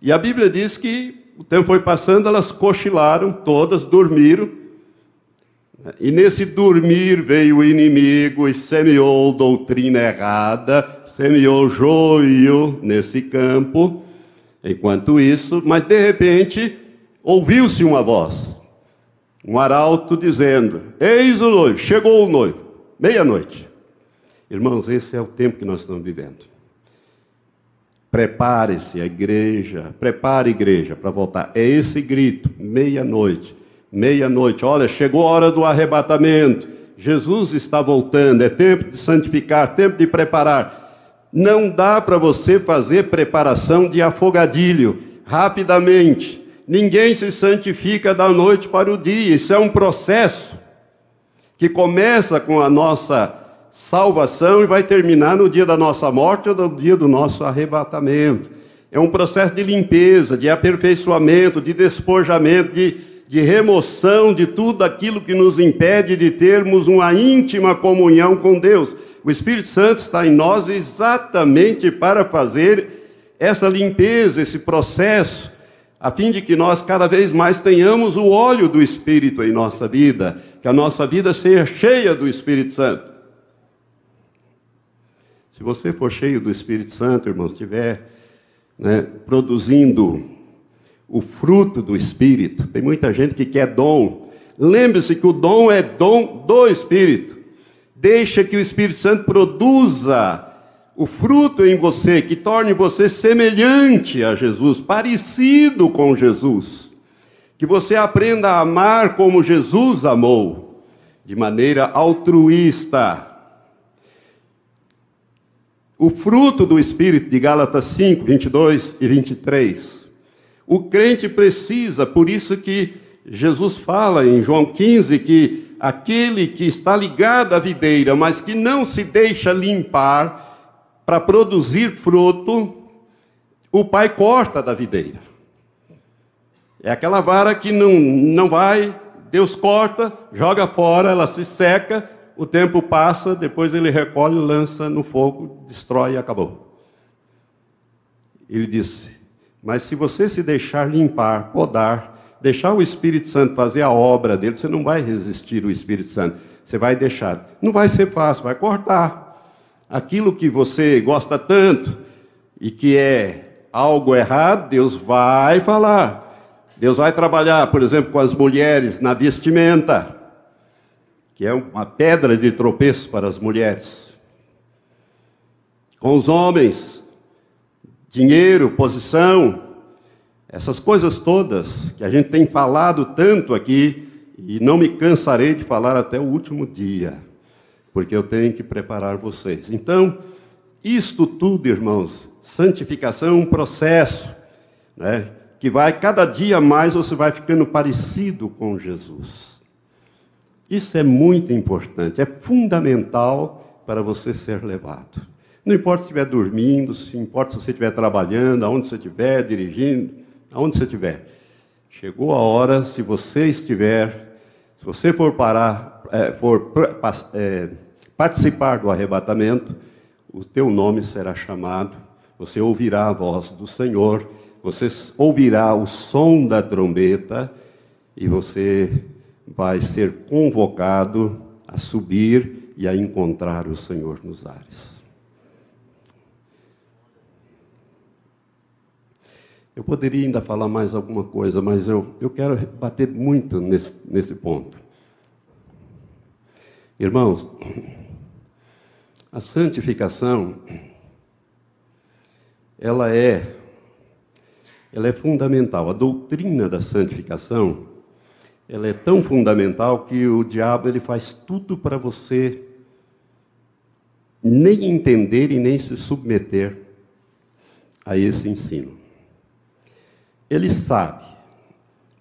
E a Bíblia diz que o tempo foi passando, elas cochilaram, todas dormiram. E nesse dormir veio o inimigo e semeou doutrina errada, semeou joio nesse campo. Enquanto isso, mas de repente ouviu-se uma voz, um arauto dizendo: Eis o noivo, chegou o noivo, meia-noite. Irmãos, esse é o tempo que nós estamos vivendo. Prepare-se a igreja, prepare a igreja para voltar. É esse grito, meia-noite, meia-noite. Olha, chegou a hora do arrebatamento. Jesus está voltando, é tempo de santificar, tempo de preparar. Não dá para você fazer preparação de afogadilho rapidamente. Ninguém se santifica da noite para o dia. Isso é um processo. Que começa com a nossa salvação e vai terminar no dia da nossa morte ou no dia do nosso arrebatamento. É um processo de limpeza, de aperfeiçoamento, de despojamento, de, de remoção de tudo aquilo que nos impede de termos uma íntima comunhão com Deus. O Espírito Santo está em nós exatamente para fazer essa limpeza, esse processo, a fim de que nós cada vez mais tenhamos o óleo do Espírito em nossa vida, que a nossa vida seja cheia do Espírito Santo. Se você for cheio do Espírito Santo, irmão, estiver né, produzindo o fruto do Espírito, tem muita gente que quer dom. Lembre-se que o dom é dom do Espírito. Deixa que o Espírito Santo produza o fruto em você, que torne você semelhante a Jesus, parecido com Jesus. Que você aprenda a amar como Jesus amou, de maneira altruísta. O fruto do Espírito de Gálatas 5, 22 e 23. O crente precisa, por isso que Jesus fala em João 15 que aquele que está ligado à videira, mas que não se deixa limpar para produzir fruto, o pai corta da videira. É aquela vara que não, não vai, Deus corta, joga fora, ela se seca, o tempo passa, depois ele recolhe, lança no fogo, destrói e acabou. Ele disse: Mas se você se deixar limpar, podar, deixar o Espírito Santo fazer a obra dele, você não vai resistir o Espírito Santo. Você vai deixar. Não vai ser fácil, vai cortar. Aquilo que você gosta tanto e que é algo errado, Deus vai falar. Deus vai trabalhar, por exemplo, com as mulheres na vestimenta, que é uma pedra de tropeço para as mulheres. Com os homens, dinheiro, posição, essas coisas todas que a gente tem falado tanto aqui, e não me cansarei de falar até o último dia, porque eu tenho que preparar vocês. Então, isto tudo, irmãos, santificação é um processo, né, que vai cada dia mais você vai ficando parecido com Jesus. Isso é muito importante, é fundamental para você ser levado. Não importa se estiver dormindo, se importa se você estiver trabalhando, aonde você estiver, dirigindo, aonde você estiver. Chegou a hora, se você estiver, se você for parar, é, for é, participar do arrebatamento, o teu nome será chamado, você ouvirá a voz do Senhor, você ouvirá o som da trombeta e você vai ser convocado a subir e a encontrar o Senhor nos ares. Eu poderia ainda falar mais alguma coisa, mas eu, eu quero bater muito nesse, nesse ponto. Irmãos, a santificação, ela é, ela é fundamental. A doutrina da santificação, ela é tão fundamental que o diabo ele faz tudo para você nem entender e nem se submeter a esse ensino. Ele sabe.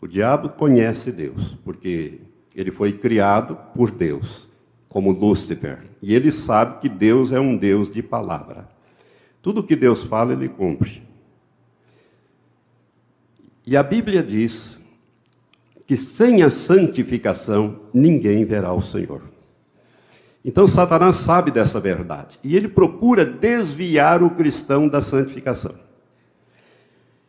O diabo conhece Deus, porque ele foi criado por Deus, como Lúcifer. E ele sabe que Deus é um Deus de palavra. Tudo que Deus fala, ele cumpre. E a Bíblia diz que sem a santificação ninguém verá o Senhor. Então Satanás sabe dessa verdade e ele procura desviar o cristão da santificação.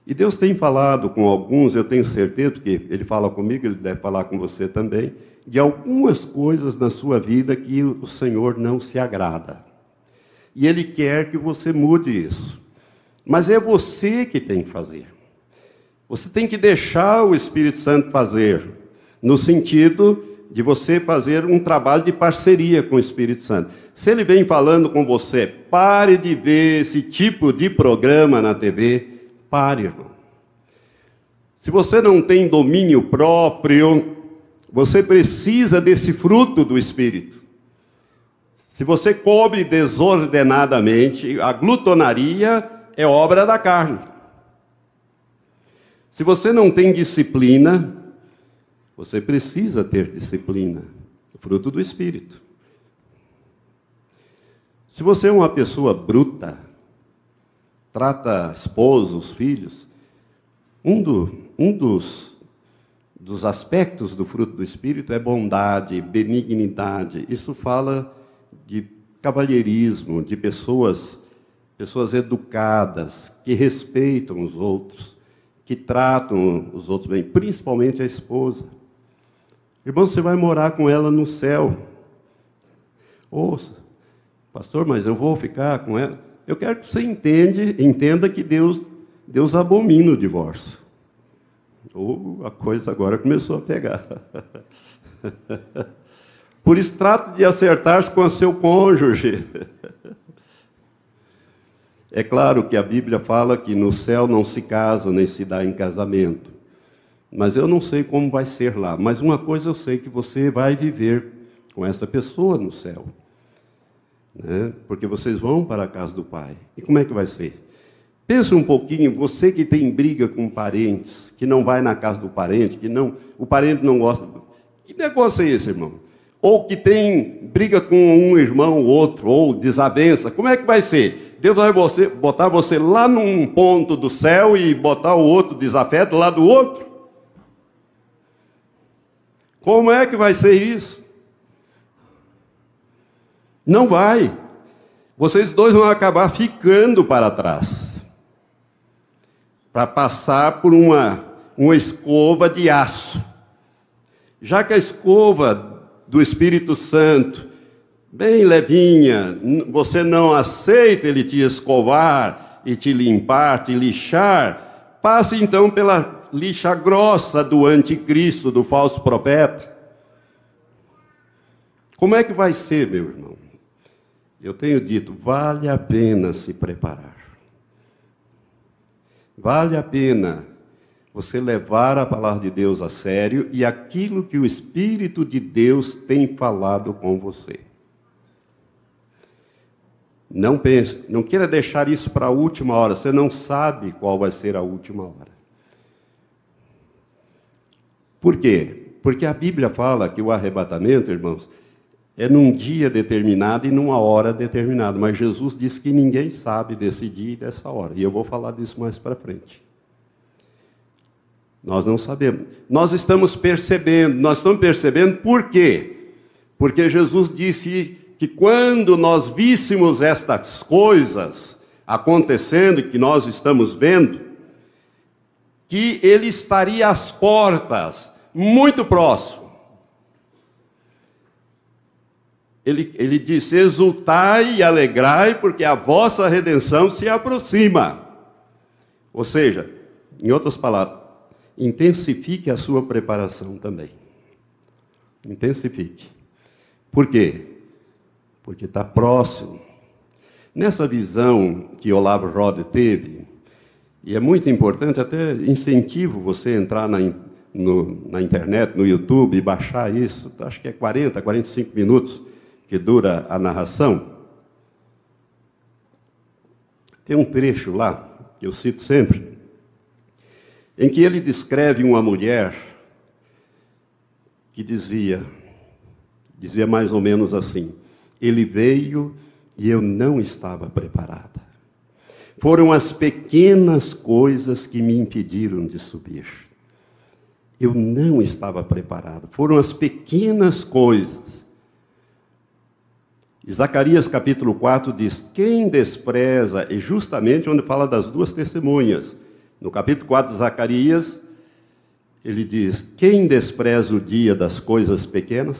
E Deus tem falado com alguns, eu tenho certeza que Ele fala comigo, Ele deve falar com você também, de algumas coisas na sua vida que o Senhor não se agrada. E Ele quer que você mude isso. Mas é você que tem que fazer. Você tem que deixar o Espírito Santo fazer, no sentido de você fazer um trabalho de parceria com o Espírito Santo. Se ele vem falando com você, pare de ver esse tipo de programa na TV, Pare. Se você não tem domínio próprio, você precisa desse fruto do Espírito. Se você come desordenadamente, a glutonaria é obra da carne. Se você não tem disciplina, você precisa ter disciplina. fruto do Espírito. Se você é uma pessoa bruta, trata esposos, filhos, um, do, um dos, dos aspectos do fruto do Espírito é bondade, benignidade. Isso fala de cavalheirismo, de pessoas, pessoas educadas, que respeitam os outros, que tratam os outros bem, principalmente a esposa. Irmão, você vai morar com ela no céu. Ouça, pastor, mas eu vou ficar com ela. Eu quero que você entende, entenda que Deus, Deus abomina o divórcio. Ou oh, a coisa agora começou a pegar. Por isso, trate de acertar-se com o seu cônjuge. É claro que a Bíblia fala que no céu não se casa nem se dá em casamento. Mas eu não sei como vai ser lá. Mas uma coisa eu sei que você vai viver com essa pessoa no céu. Né? Porque vocês vão para a casa do Pai. E como é que vai ser? Pensa um pouquinho, você que tem briga com parentes, que não vai na casa do parente, que não, o parente não gosta. Que negócio é esse, irmão? Ou que tem briga com um irmão ou outro, ou desavença. Como é que vai ser? Deus vai você, botar você lá num ponto do céu e botar o outro desafeto lá do outro? Como é que vai ser isso? Não vai. Vocês dois vão acabar ficando para trás. Para passar por uma, uma escova de aço. Já que a escova do Espírito Santo, bem levinha, você não aceita ele te escovar e te limpar, te lixar, passe então pela lixa grossa do anticristo, do falso profeta. Como é que vai ser, meu irmão? Eu tenho dito, vale a pena se preparar. Vale a pena você levar a palavra de Deus a sério e aquilo que o Espírito de Deus tem falado com você. Não pense, não queira deixar isso para a última hora, você não sabe qual vai ser a última hora. Por quê? Porque a Bíblia fala que o arrebatamento, irmãos, é num dia determinado e numa hora determinada. Mas Jesus disse que ninguém sabe desse dia e dessa hora. E eu vou falar disso mais para frente. Nós não sabemos. Nós estamos percebendo, nós estamos percebendo por quê? Porque Jesus disse que quando nós víssemos estas coisas acontecendo, que nós estamos vendo, que ele estaria às portas muito próximo. Ele, ele disse: exultai e alegrai, porque a vossa redenção se aproxima. Ou seja, em outras palavras, intensifique a sua preparação também. Intensifique. Por quê? Porque está próximo. Nessa visão que Olavo Rode teve, e é muito importante, até incentivo você entrar na, no, na internet, no YouTube, e baixar isso, acho que é 40, 45 minutos que dura a narração. Tem um trecho lá, que eu cito sempre, em que ele descreve uma mulher que dizia, dizia mais ou menos assim: Ele veio e eu não estava preparada. Foram as pequenas coisas que me impediram de subir. Eu não estava preparado. Foram as pequenas coisas. Zacarias capítulo 4 diz: Quem despreza, e justamente onde fala das duas testemunhas. No capítulo 4 de Zacarias, ele diz: Quem despreza o dia das coisas pequenas?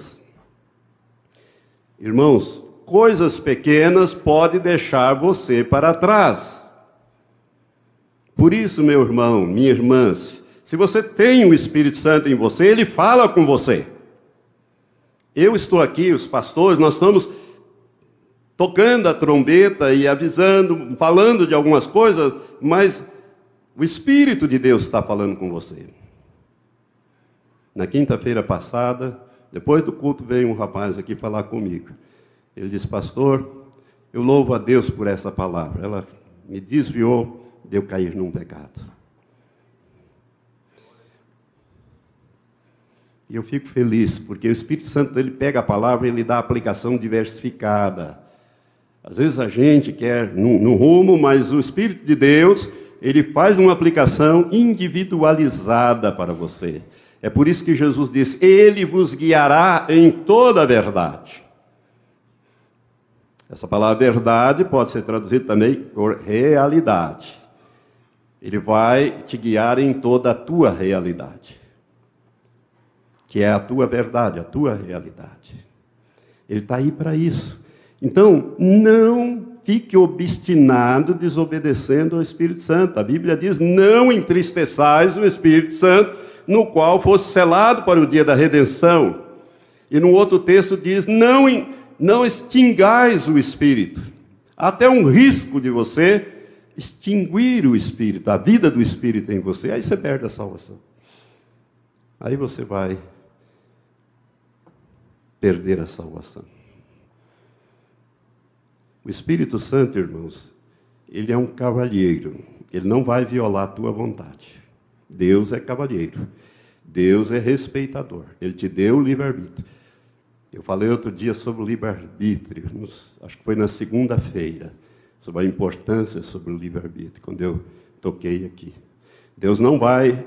Irmãos, coisas pequenas pode deixar você para trás. Por isso, meu irmão, minha irmã, se você tem o Espírito Santo em você, ele fala com você. Eu estou aqui, os pastores, nós estamos tocando a trombeta e avisando, falando de algumas coisas, mas o Espírito de Deus está falando com você. Na quinta-feira passada, depois do culto, veio um rapaz aqui falar comigo. Ele disse, pastor, eu louvo a Deus por essa palavra. Ela me desviou de eu cair num pecado. E eu fico feliz, porque o Espírito Santo ele pega a palavra e ele dá a aplicação diversificada. Às vezes a gente quer no, no rumo, mas o Espírito de Deus, ele faz uma aplicação individualizada para você. É por isso que Jesus diz: Ele vos guiará em toda a verdade. Essa palavra verdade pode ser traduzida também por realidade. Ele vai te guiar em toda a tua realidade que é a tua verdade, a tua realidade. Ele está aí para isso. Então, não fique obstinado desobedecendo ao Espírito Santo. A Bíblia diz: não entristeçais o Espírito Santo, no qual fosse selado para o dia da redenção. E no outro texto diz: não, não extingais o Espírito. Até um risco de você extinguir o Espírito, a vida do Espírito em você. Aí você perde a salvação. Aí você vai perder a salvação. O Espírito Santo, irmãos, ele é um cavalheiro. Ele não vai violar a tua vontade. Deus é cavalheiro. Deus é respeitador. Ele te deu o livre-arbítrio. Eu falei outro dia sobre o livre-arbítrio, acho que foi na segunda-feira, sobre a importância sobre o livre-arbítrio, quando eu toquei aqui. Deus não vai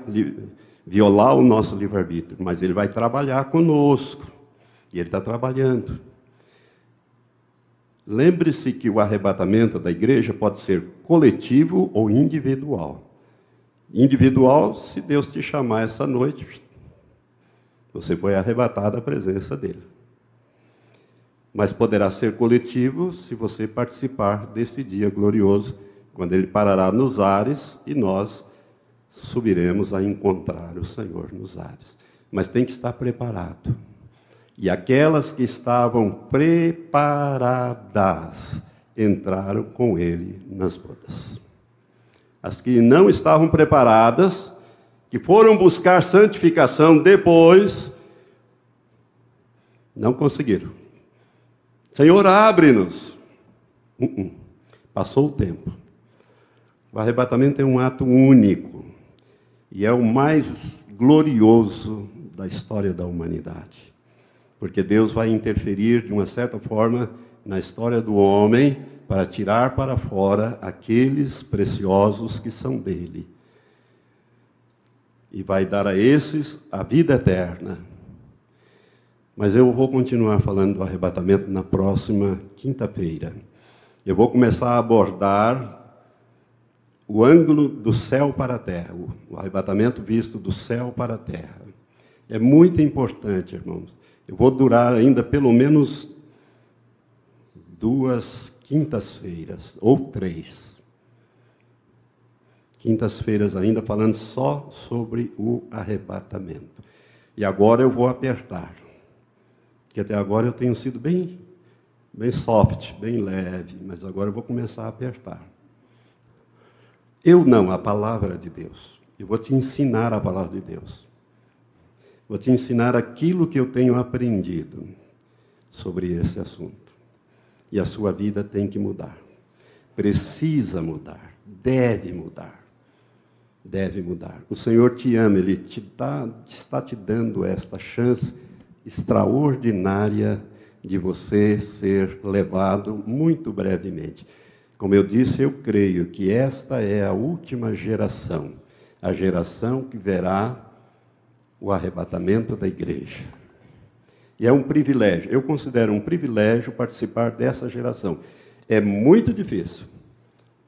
violar o nosso livre-arbítrio, mas Ele vai trabalhar conosco. E ele está trabalhando. Lembre-se que o arrebatamento da igreja pode ser coletivo ou individual. Individual, se Deus te chamar essa noite, você foi arrebatado à presença dele. Mas poderá ser coletivo se você participar desse dia glorioso, quando ele parará nos ares e nós subiremos a encontrar o Senhor nos ares. Mas tem que estar preparado. E aquelas que estavam preparadas entraram com ele nas bodas. As que não estavam preparadas, que foram buscar santificação depois, não conseguiram. Senhor, abre-nos. Uh -uh. Passou o tempo. O arrebatamento é um ato único e é o mais glorioso da história da humanidade porque Deus vai interferir de uma certa forma na história do homem para tirar para fora aqueles preciosos que são dele. E vai dar a esses a vida eterna. Mas eu vou continuar falando do arrebatamento na próxima quinta-feira. Eu vou começar a abordar o ângulo do céu para a terra, o arrebatamento visto do céu para a terra. É muito importante, irmãos. Eu vou durar ainda pelo menos duas quintas-feiras, ou três. Quintas-feiras ainda falando só sobre o arrebatamento. E agora eu vou apertar. Que até agora eu tenho sido bem, bem soft, bem leve, mas agora eu vou começar a apertar. Eu não, a palavra de Deus. Eu vou te ensinar a palavra de Deus. Vou te ensinar aquilo que eu tenho aprendido sobre esse assunto. E a sua vida tem que mudar. Precisa mudar. Deve mudar. Deve mudar. O Senhor te ama, Ele te dá, está te dando esta chance extraordinária de você ser levado muito brevemente. Como eu disse, eu creio que esta é a última geração, a geração que verá o arrebatamento da igreja. E é um privilégio, eu considero um privilégio participar dessa geração. É muito difícil,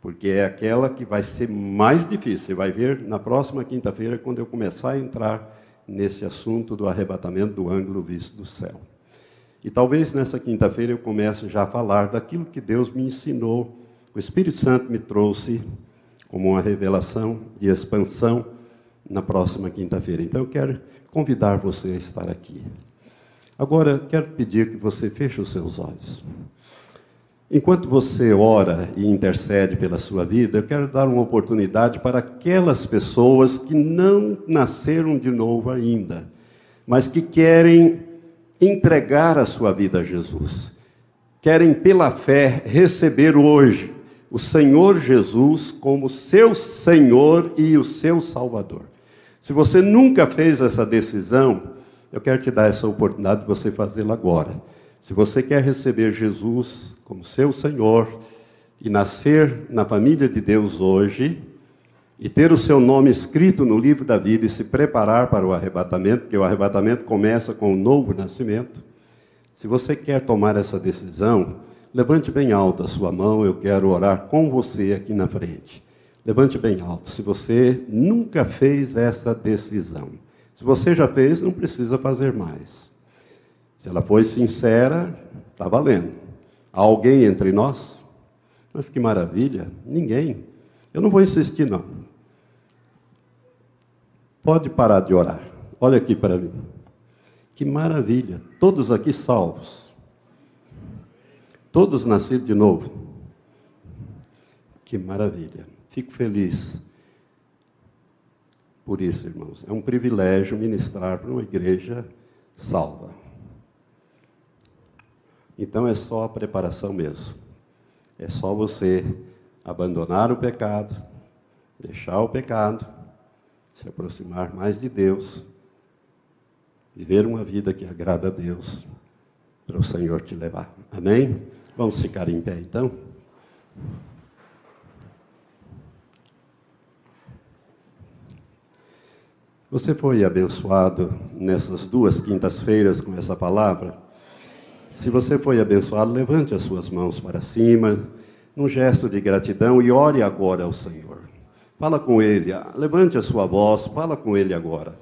porque é aquela que vai ser mais difícil. Você vai ver na próxima quinta-feira, quando eu começar a entrar nesse assunto do arrebatamento do ângulo visto do céu. E talvez nessa quinta-feira eu comece já a falar daquilo que Deus me ensinou, o Espírito Santo me trouxe como uma revelação de expansão na próxima quinta-feira. Então eu quero convidar você a estar aqui. Agora, quero pedir que você feche os seus olhos. Enquanto você ora e intercede pela sua vida, eu quero dar uma oportunidade para aquelas pessoas que não nasceram de novo ainda, mas que querem entregar a sua vida a Jesus. Querem, pela fé, receber hoje o Senhor Jesus como seu Senhor e o seu Salvador. Se você nunca fez essa decisão, eu quero te dar essa oportunidade de você fazê-lo agora. Se você quer receber Jesus como seu Senhor e nascer na família de Deus hoje, e ter o seu nome escrito no livro da vida e se preparar para o arrebatamento, porque o arrebatamento começa com o novo nascimento. Se você quer tomar essa decisão, levante bem alto a sua mão, eu quero orar com você aqui na frente. Levante bem alto. Se você nunca fez essa decisão, se você já fez, não precisa fazer mais. Se ela foi sincera, está valendo. Há alguém entre nós? Mas que maravilha! Ninguém. Eu não vou insistir, não. Pode parar de orar. Olha aqui para mim. Que maravilha. Todos aqui salvos. Todos nascidos de novo. Que maravilha. Fico feliz por isso, irmãos. É um privilégio ministrar para uma igreja salva. Então é só a preparação mesmo. É só você abandonar o pecado, deixar o pecado se aproximar mais de Deus, viver uma vida que agrada a Deus, para o Senhor te levar. Amém? Vamos ficar em pé então? Você foi abençoado nessas duas quintas-feiras com essa palavra? Se você foi abençoado, levante as suas mãos para cima, num gesto de gratidão e ore agora ao Senhor. Fala com ele, ah, levante a sua voz, fala com ele agora.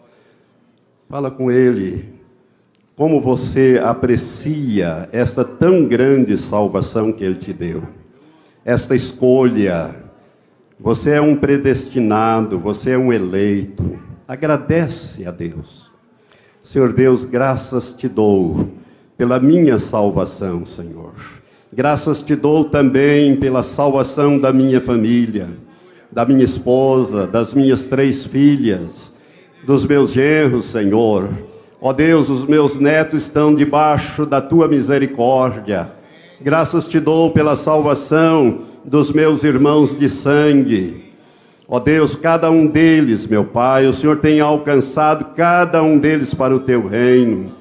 Fala com ele como você aprecia esta tão grande salvação que ele te deu. Esta escolha. Você é um predestinado, você é um eleito. Agradece a Deus. Senhor Deus, graças te dou pela minha salvação, Senhor. Graças te dou também pela salvação da minha família da minha esposa, das minhas três filhas, dos meus genros, Senhor. Ó Deus, os meus netos estão debaixo da tua misericórdia. Graças te dou pela salvação dos meus irmãos de sangue. Ó Deus, cada um deles, meu Pai, o Senhor tem alcançado cada um deles para o teu reino.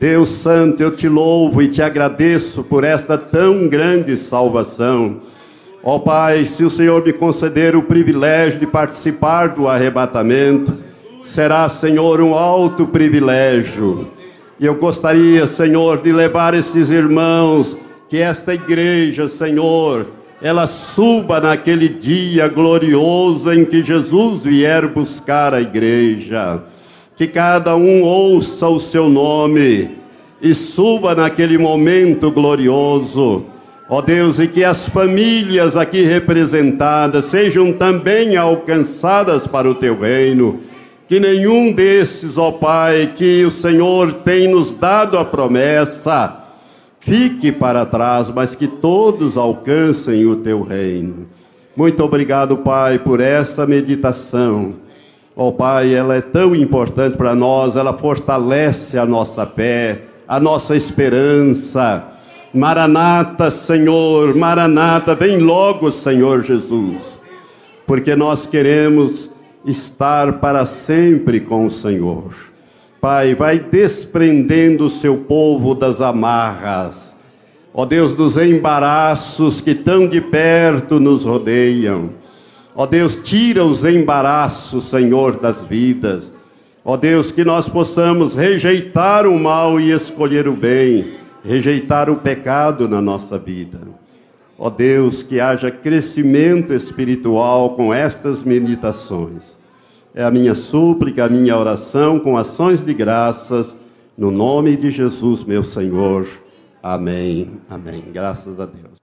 Deus Santo, eu te louvo e te agradeço por esta tão grande salvação. Ó Pai, se o Senhor me conceder o privilégio de participar do arrebatamento, será, Senhor, um alto privilégio. E eu gostaria, Senhor, de levar esses irmãos, que esta igreja, Senhor, ela suba naquele dia glorioso em que Jesus vier buscar a igreja. Que cada um ouça o seu nome e suba naquele momento glorioso Ó Deus, e que as famílias aqui representadas sejam também alcançadas para o teu reino. Que nenhum desses, ó Pai, que o Senhor tem nos dado a promessa, fique para trás, mas que todos alcancem o teu reino. Muito obrigado, Pai, por essa meditação. Ó Pai, ela é tão importante para nós, ela fortalece a nossa fé, a nossa esperança Maranata, Senhor, Maranata, vem logo, Senhor Jesus, porque nós queremos estar para sempre com o Senhor. Pai, vai desprendendo o seu povo das amarras, ó Deus, dos embaraços que tão de perto nos rodeiam. Ó Deus, tira os embaraços, Senhor, das vidas. Ó Deus, que nós possamos rejeitar o mal e escolher o bem rejeitar o pecado na nossa vida. Ó Deus, que haja crescimento espiritual com estas meditações. É a minha súplica, a minha oração com ações de graças, no nome de Jesus, meu Senhor. Amém. Amém. Graças a Deus.